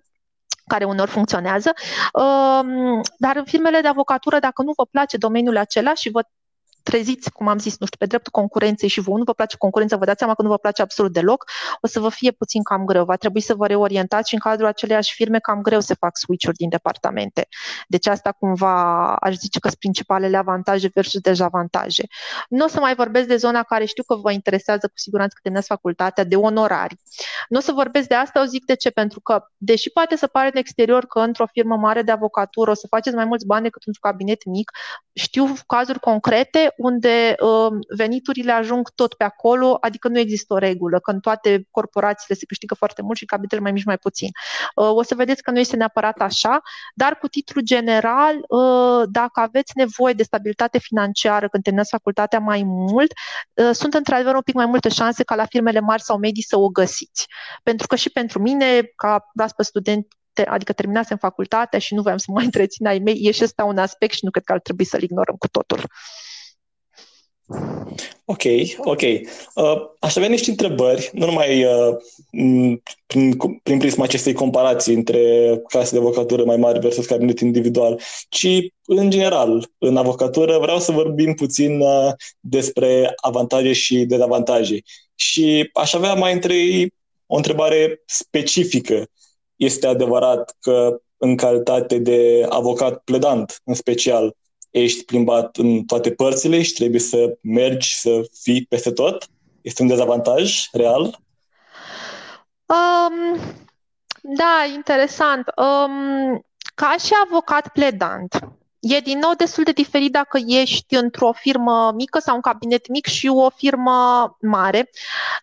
care unor funcționează, dar în firmele de avocatură, dacă nu vă place domeniul acela și vă treziți, cum am zis, nu știu, pe dreptul concurenței și vouă nu vă place concurența, vă dați seama că nu vă place absolut deloc, o să vă fie puțin cam greu. Va trebui să vă reorientați și în cadrul aceleiași firme cam greu se fac switch-uri din departamente. Deci asta cumva aș zice că sunt principalele avantaje versus dezavantaje. Nu o să mai vorbesc de zona care știu că vă interesează cu siguranță că terminați facultatea, de onorari. Nu o să vorbesc de asta, o zic de ce, pentru că, deși poate să pare în exterior că într-o firmă mare de avocatură o să faceți mai mulți bani decât într-un cabinet mic, știu cazuri concrete unde uh, veniturile ajung tot pe acolo, adică nu există o regulă, că în toate corporațiile se câștigă foarte mult și cabinetele mai mici mai puțin. Uh, o să vedeți că nu este neapărat așa, dar cu titlu general, uh, dacă aveți nevoie de stabilitate financiară când terminați facultatea mai mult, uh, sunt într-adevăr un pic mai multe șanse ca la firmele mari sau medii să o găsiți. Pentru că și pentru mine, ca proaspăt student adică terminasem facultatea și nu voiam să mai întrețin ai mei, e și ăsta un aspect și nu cred că ar trebui să-l ignorăm cu totul.
Ok, ok. Uh, aș avea niște întrebări, nu numai uh, prin, prin prisma acestei comparații între case de avocatură mai mari versus cabinet individual, ci în general, în avocatură, vreau să vorbim puțin uh, despre avantaje și dezavantaje. Și aș avea mai întâi o întrebare specifică. Este adevărat că în calitate de avocat pledant, în special, ești plimbat în toate părțile și trebuie să mergi, să fii peste tot? Este un dezavantaj real?
Um, da, interesant. Um, ca și avocat pledant, E din nou destul de diferit dacă ești într-o firmă mică sau un cabinet mic și o firmă mare.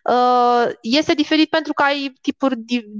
Uh, este diferit pentru că ai tipuri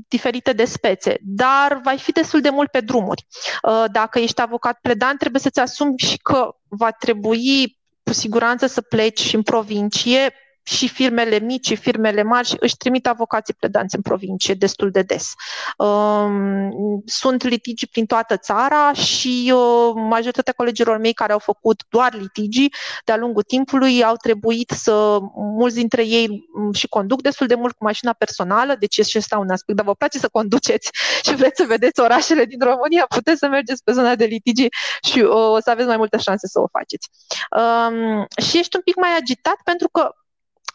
diferite de spețe, dar vai fi destul de mult pe drumuri. Uh, dacă ești avocat predant, trebuie să-ți asumi și că va trebui cu siguranță să pleci în provincie și firmele mici și firmele mari își trimit avocații pledanți în provincie destul de des. Um, sunt litigi prin toată țara și uh, majoritatea colegilor mei care au făcut doar litigi de-a lungul timpului au trebuit să, mulți dintre ei um, și conduc destul de mult cu mașina personală, deci este și un aspect, dar vă place să conduceți și vreți să vedeți orașele din România, puteți să mergeți pe zona de litigi și uh, o să aveți mai multe șanse să o faceți. Um, și ești un pic mai agitat pentru că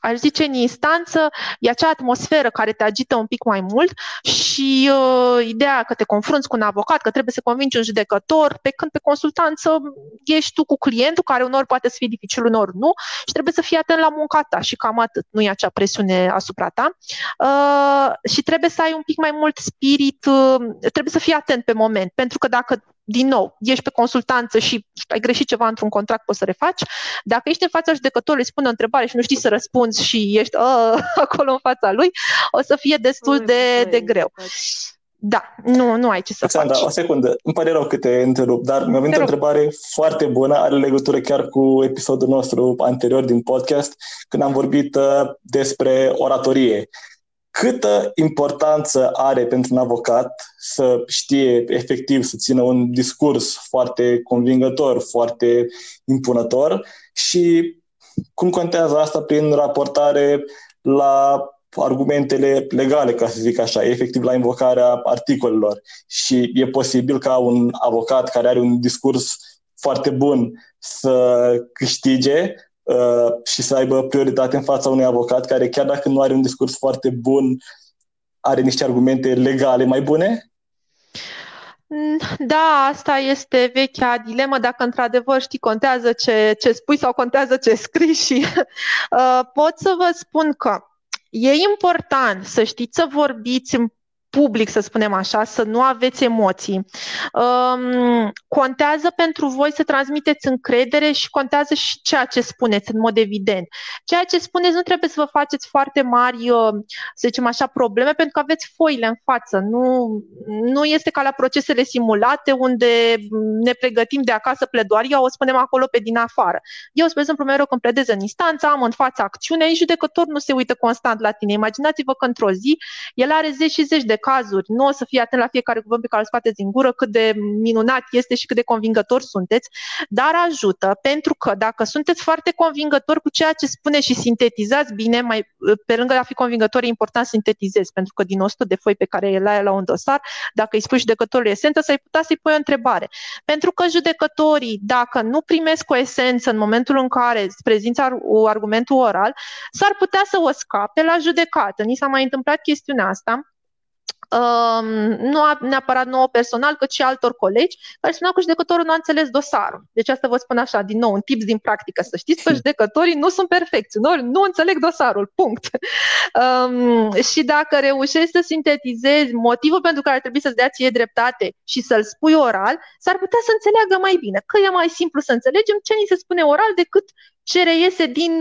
aș zice, în instanță, e acea atmosferă care te agită un pic mai mult și uh, ideea că te confrunți cu un avocat, că trebuie să convingi un judecător, pe când pe consultanță ești tu cu clientul, care unor poate să fie dificil, unor nu, și trebuie să fii atent la munca ta și cam atât, nu e acea presiune asupra ta. Uh, și trebuie să ai un pic mai mult spirit, uh, trebuie să fii atent pe moment, pentru că dacă din nou, ești pe consultanță și ai greșit ceva într-un contract, poți să refaci. Dacă ești în fața judecătorului, spune o întrebare și nu știi să răspunzi și ești uh, acolo în fața lui, o să fie destul de, de greu. Da, nu, nu ai ce să
Alexandra,
faci.
o secundă. Îmi pare rău că te întrerup, dar mi-a venit o întrebare foarte bună, are legătură chiar cu episodul nostru anterior din podcast, când am vorbit uh, despre oratorie câtă importanță are pentru un avocat să știe efectiv să țină un discurs foarte convingător, foarte impunător și cum contează asta prin raportare la argumentele legale, ca să zic așa, efectiv la invocarea articolelor. Și e posibil ca un avocat care are un discurs foarte bun să câștige Uh, și să aibă prioritate în fața unui avocat care, chiar dacă nu are un discurs foarte bun, are niște argumente legale mai bune?
Mm, da, asta este vechea dilemă, dacă într-adevăr știi, contează ce, ce spui sau contează ce scrii și uh, pot să vă spun că e important să știți să vorbiți în public, să spunem așa, să nu aveți emoții. Um, contează pentru voi să transmiteți încredere și contează și ceea ce spuneți, în mod evident. Ceea ce spuneți nu trebuie să vă faceți foarte mari, uh, să zicem așa, probleme, pentru că aveți foile în față. Nu, nu este ca la procesele simulate, unde ne pregătim de acasă pledoaria, o spunem acolo pe din afară. Eu, spre exemplu, mereu când pledez în instanță, am în fața acțiunea, nici judecător nu se uită constant la tine. Imaginați-vă că într-o zi el are zeci și zeci de cazuri, nu o să fie atent la fiecare cuvânt pe care îl scoateți din gură, cât de minunat este și cât de convingător sunteți, dar ajută pentru că dacă sunteți foarte convingători cu ceea ce spune și sintetizați bine, mai, pe lângă a fi convingător, e important să sintetizezi, pentru că din 100 de foi pe care el ai la un dosar, dacă îi spui judecătorului esență, să-i putea să-i pui o întrebare. Pentru că judecătorii, dacă nu primesc o esență în momentul în care îți prezinți argumentul oral, s-ar putea să o scape la judecată. Ni s-a mai întâmplat chestiunea asta Um, nu neapărat nouă personal, cât și altor colegi, care spuneau că judecătorul nu a înțeles dosarul. Deci asta vă spun așa, din nou, un tips din practică, să știți că judecătorii nu sunt perfecți, nu, nu înțeleg dosarul, punct. Um, și dacă reușești să sintetizezi motivul pentru care trebuie să-ți dea ție dreptate și să-l spui oral, s-ar putea să înțeleagă mai bine. Că e mai simplu să înțelegem ce ni se spune oral decât ce reiese din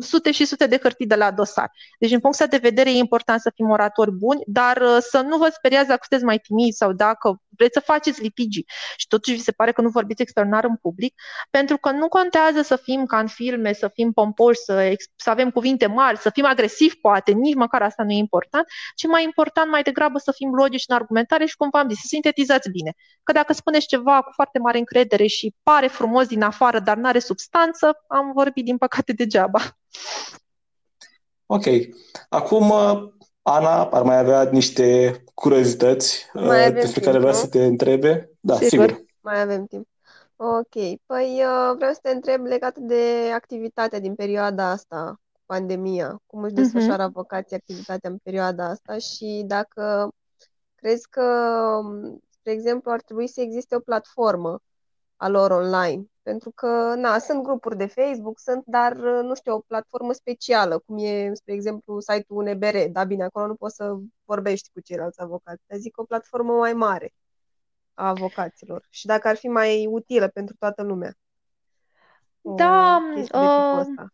sute și sute de hârtii de la dosar. Deci, din punctul de vedere, e important să fim oratori buni, dar uh, să nu vă speriați dacă sunteți mai timizi sau dacă vreți să faceți litigii și totuși vi se pare că nu vorbiți extraordinar în public, pentru că nu contează să fim ca în filme, să fim pompoși, să, să avem cuvinte mari, să fim agresivi, poate, nici măcar asta nu e important, ci mai important mai degrabă să fim logici în argumentare și, cum v-am zis, să sintetizați bine. Că dacă spuneți ceva cu foarte mare încredere și pare frumos din afară, dar nu are substanță, am vorbit din păcate degeaba.
Ok. Acum, Ana ar mai avea niște curiozități mai uh, despre care vrea să te întrebe. Da, sigur. sigur.
Mai avem timp. Ok. Păi uh, vreau să te întreb legat de activitatea din perioada asta, pandemia. Cum își mhm. desfășoară uh-huh. avocații activitatea în perioada asta și dacă crezi că, spre exemplu, ar trebui să existe o platformă a lor online pentru că, na, sunt grupuri de Facebook, sunt, dar, nu știu, o platformă specială, cum e, spre exemplu, site-ul UNBR. Da, bine, acolo nu poți să vorbești cu ceilalți avocați, dar zic o platformă mai mare a avocaților și dacă ar fi mai utilă pentru toată lumea.
Da, uh,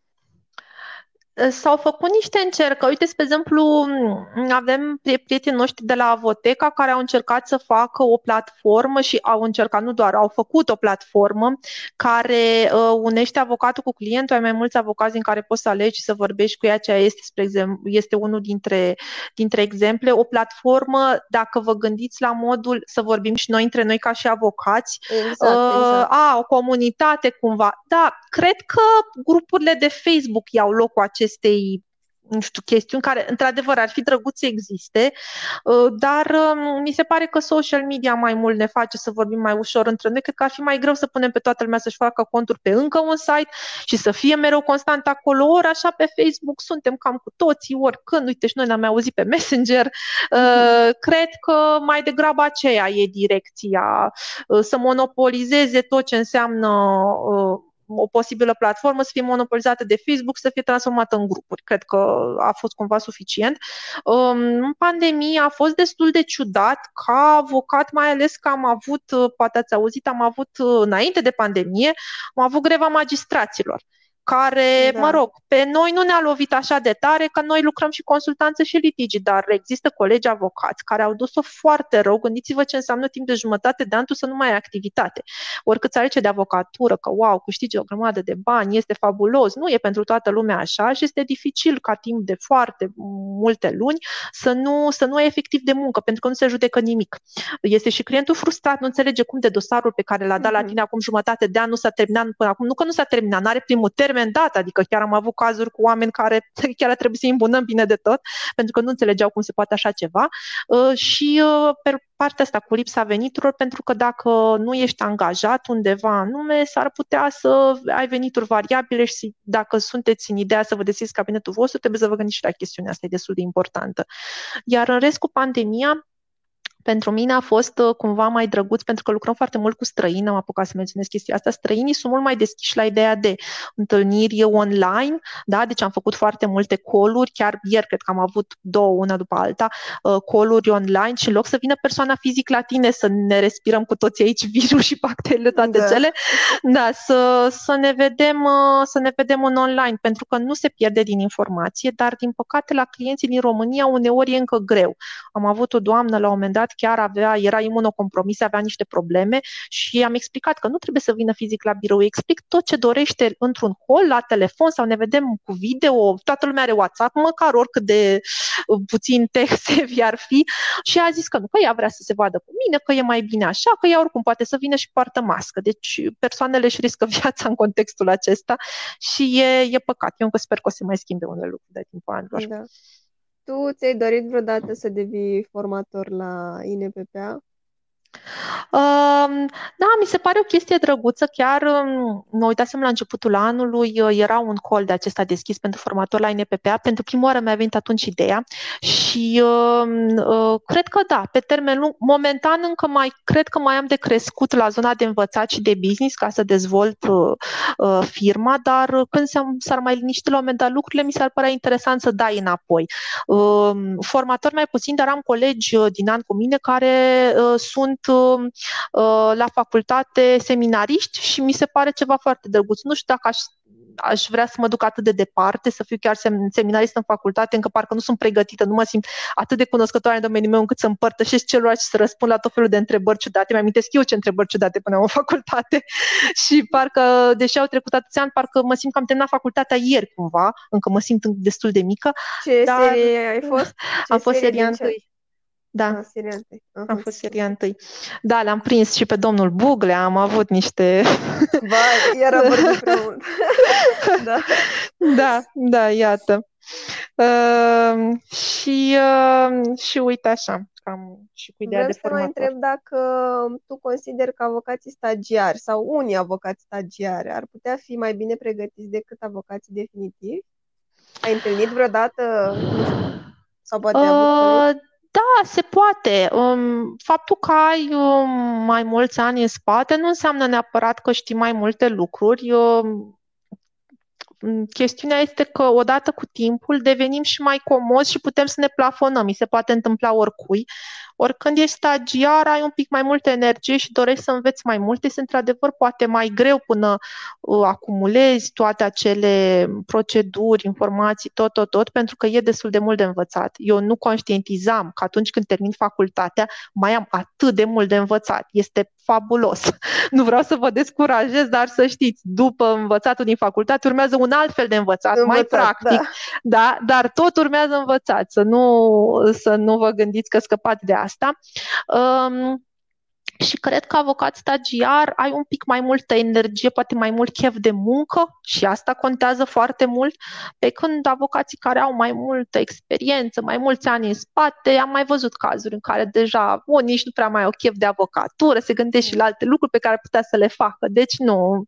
S-au făcut niște încercări. Uite, spre exemplu, avem prietenii noștri de la Avoteca care au încercat să facă o platformă și au încercat, nu doar, au făcut o platformă care uh, unește avocatul cu clientul. Ai mai mulți avocați în care poți să alegi și să vorbești cu ea, ceea este, spre exemplu, este unul dintre, dintre exemple. O platformă, dacă vă gândiți la modul să vorbim și noi între noi ca și avocați, exact, uh, exact. a, o comunitate cumva. Da, cred că grupurile de Facebook iau loc cu acest acestei nu știu, chestiuni care, într-adevăr, ar fi drăguț să existe, uh, dar um, mi se pare că social media mai mult ne face să vorbim mai ușor între noi. Cred că ar fi mai greu să punem pe toată lumea să-și facă conturi pe încă un site și să fie mereu constant acolo, ori așa pe Facebook suntem cam cu toții, oricând, uite și noi ne-am auzit pe Messenger. Mm-hmm. Cred că mai degrabă aceea e direcția, uh, să monopolizeze tot ce înseamnă o posibilă platformă să fie monopolizată de Facebook, să fie transformată în grupuri. Cred că a fost cumva suficient. Um, în pandemie a fost destul de ciudat ca avocat, mai ales că am avut, uh, poate ați auzit, am avut uh, înainte de pandemie, am avut greva magistraților care, da. mă rog, pe noi nu ne-a lovit așa de tare, că noi lucrăm și consultanță și litigi, dar există colegi avocați care au dus-o foarte rău. Gândiți-vă ce înseamnă timp de jumătate de an tu să nu mai ai activitate. Oricât ți de avocatură, că wow, câștigi o grămadă de bani, este fabulos, nu e pentru toată lumea așa și este dificil ca timp de foarte multe luni să nu, să nu ai efectiv de muncă, pentru că nu se judecă nimic. Este și clientul frustrat, nu înțelege cum de dosarul pe care l-a dat mm-hmm. la mhm. tine acum jumătate de an nu s-a terminat până acum, nu că nu s-a terminat, nu are primul termen, dat, adică chiar am avut cazuri cu oameni care chiar trebuie să-i îmbunăm bine de tot, pentru că nu înțelegeau cum se poate așa ceva uh, și uh, pe partea asta cu lipsa veniturilor, pentru că dacă nu ești angajat undeva anume, s-ar putea să ai venituri variabile și dacă sunteți în ideea să vă deschideți cabinetul vostru, trebuie să vă gândiți și la chestiunea asta, e destul de importantă. Iar în rest, cu pandemia, pentru mine a fost uh, cumva mai drăguț pentru că lucrăm foarte mult cu străini, am apucat să menționez chestia asta. Străinii sunt mult mai deschiși la ideea de întâlniri online, da? deci am făcut foarte multe coluri, chiar ieri cred că am avut două, una după alta, uh, coluri online și în loc să vină persoana fizic la tine să ne respirăm cu toți aici virus și bacteriile, toate da. cele, da, să, să, ne vedem, uh, să ne vedem în online, pentru că nu se pierde din informație, dar din păcate la clienții din România uneori e încă greu. Am avut o doamnă la un moment dat chiar avea, era imunocompromis, avea niște probleme și am explicat că nu trebuie să vină fizic la birou. Explic tot ce dorește într-un call, la telefon sau ne vedem cu video, toată lumea are WhatsApp, măcar oricât de uh, puțin text ar fi și a zis că nu, că ea vrea să se vadă cu mine, că e mai bine așa, că ea oricum poate să vină și poartă mască. Deci persoanele își riscă viața în contextul acesta și e, e păcat. Eu încă sper că o să mai schimbe unele lucruri de timpul anilor.
Da. Tu ți-ai dorit vreodată să devii formator la INPPA?
Da, mi se pare o chestie drăguță. Chiar um, mă uitasem la începutul anului, uh, era un call de acesta deschis pentru formator la NPPA. Pentru prima oară mi-a venit atunci ideea și um, uh, cred că da, pe termen lung, momentan încă mai cred că mai am de crescut la zona de învățat și de business ca să dezvolt uh, firma, dar când s-ar mai liniști la un moment dat lucrurile, mi s-ar părea interesant să dai înapoi. Um, formator mai puțin, dar am colegi din an cu mine care sunt sunt uh, la facultate seminariști și mi se pare ceva foarte drăguț. Nu știu dacă aș aș vrea să mă duc atât de departe, să fiu chiar seminarist în facultate, încă parcă nu sunt pregătită, nu mă simt atât de cunoscătoare în domeniul meu încât să împărtășesc celorlalți și să răspund la tot felul de întrebări ciudate. Mi-amintesc eu ce întrebări ciudate până în facultate și parcă, deși au trecut atâția ani, parcă mă simt că am terminat facultatea ieri cumva, încă mă simt destul de mică.
Ce dar... serie ai fost?
Ce am fost seria întâi. Da.
Ah, seria întâi.
Aha. Am fost seria întâi. Da, l-am prins și pe domnul Bugle, am avut niște...
Ba, era vorbit prea mult.
da. da, da, iată. Uh, și, uh, și uite așa, cam și cu ideea
Vreau
de formator.
să mai întreb dacă tu consideri că avocații stagiari sau unii avocați stagiari ar putea fi mai bine pregătiți decât avocații definitivi? Ai întâlnit vreodată, nu știu, sau poate uh, avut
da, se poate. Um, faptul că ai um, mai mulți ani în spate nu înseamnă neapărat că știi mai multe lucruri. Um, chestiunea este că odată cu timpul devenim și mai comozi și putem să ne plafonăm. Mi se poate întâmpla oricui. Ori când ești stagiar, ai un pic mai multă energie și dorești să înveți mai multe, este într-adevăr poate mai greu până uh, acumulezi toate acele proceduri, informații, tot, tot, tot, pentru că e destul de mult de învățat. Eu nu conștientizam că atunci când termin facultatea, mai am atât de mult de învățat. Este fabulos. Nu vreau să vă descurajez, dar să știți, după învățatul din facultate urmează un alt fel de învățat, învățat mai practic, da. da, dar tot urmează învățat, să nu, să nu vă gândiți că scăpați de asta. Um, și cred că avocat stagiar ai un pic mai multă energie, poate mai mult chef de muncă și asta contează foarte mult, pe când avocații care au mai multă experiență, mai mulți ani în spate, am mai văzut cazuri în care deja unii nici nu prea mai au chef de avocatură, se gândesc și la alte lucruri pe care ar putea să le facă. Deci nu,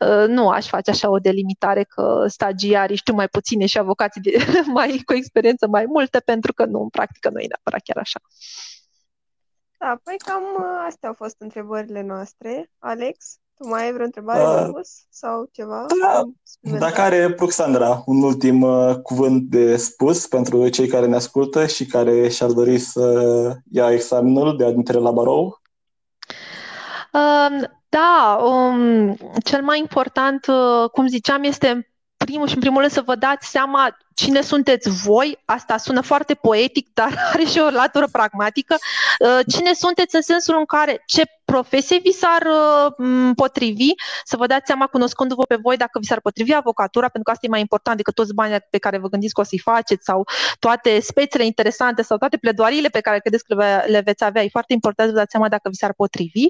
uh, nu aș face așa o delimitare că stagiarii știu mai puține și avocații de, mai, cu experiență mai multe, pentru că nu, în practică nu e neapărat chiar așa.
Da, păi cam uh, astea au fost întrebările noastre. Alex, tu mai ai vreo întrebare uh, de pus sau ceva?
Da, dacă are Ruxandra un ultim uh, cuvânt de spus pentru cei care ne ascultă și care și-ar dori să ia examenul de admitere la barou?
Uh, da, um, cel mai important, uh, cum ziceam, este primul și în primul rând să vă dați seama cine sunteți voi, asta sună foarte poetic, dar are și o latură pragmatică, uh, cine sunteți în sensul în care, ce profesie vi s-ar uh, potrivi, să vă dați seama cunoscându-vă pe voi dacă vi s-ar potrivi avocatura, pentru că asta e mai important decât toți banii pe care vă gândiți că o să-i faceți sau toate spețele interesante sau toate pledoariile pe care credeți că le veți avea. E foarte important să vă dați seama dacă vi s-ar potrivi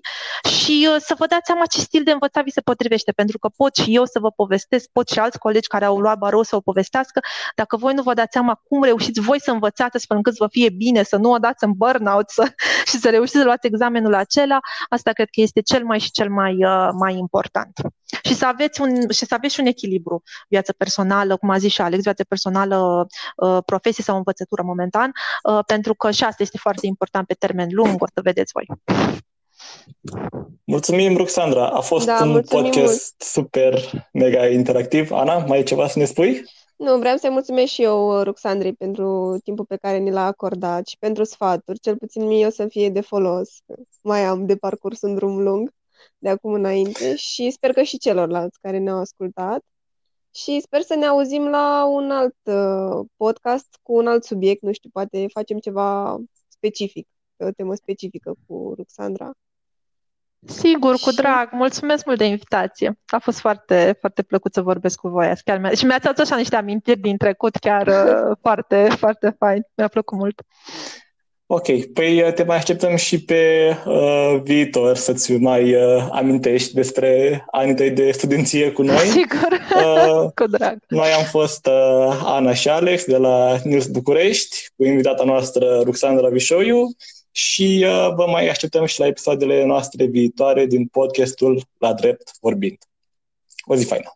și uh, să vă dați seama ce stil de învățat vi se potrivește, pentru că pot și eu să vă povestesc, pot și alți colegi care au luat barou să o povestească, dacă voi nu vă dați seama cum reușiți voi să învățați astfel încât să vă fie bine, să nu o dați în burnout să, și să reușiți să luați examenul acela, asta cred că este cel mai și cel mai, uh, mai important. Și să, aveți un, și să aveți și un echilibru, viață personală, cum a zis și Alex, viață personală, uh, profesie sau învățătură momentan, uh, pentru că și asta este foarte important pe termen lung, o să vedeți voi.
Mulțumim, Ruxandra. A fost da, un podcast mult. super mega interactiv. Ana, mai e ceva să ne spui?
Nu, vreau să-i mulțumesc și eu, Ruxandrei, pentru timpul pe care ni l-a acordat și pentru sfaturi. Cel puțin mie o să fie de folos. Mai am de parcurs un drum lung de acum înainte și sper că și celorlalți care ne-au ascultat. Și sper să ne auzim la un alt uh, podcast cu un alt subiect, nu știu, poate facem ceva specific pe o temă specifică cu Ruxandra.
Sigur, cu drag. Mulțumesc mult de invitație. A fost foarte, foarte plăcut să vorbesc cu voi. Chiar mi-a... Și mi-ați adus așa niște amintiri din trecut, chiar uh, foarte, foarte fain. Mi-a plăcut mult.
Ok, păi uh, te mai așteptăm și pe uh, viitor să-ți mai uh, amintești despre anii tăi de studenție cu noi.
Sigur, uh, cu drag.
Noi am fost uh, Ana și Alex de la News București, cu invitata noastră Ruxandra Vișoiu și uh, vă mai așteptăm și la episoadele noastre viitoare din podcastul La Drept Vorbind. O zi faină!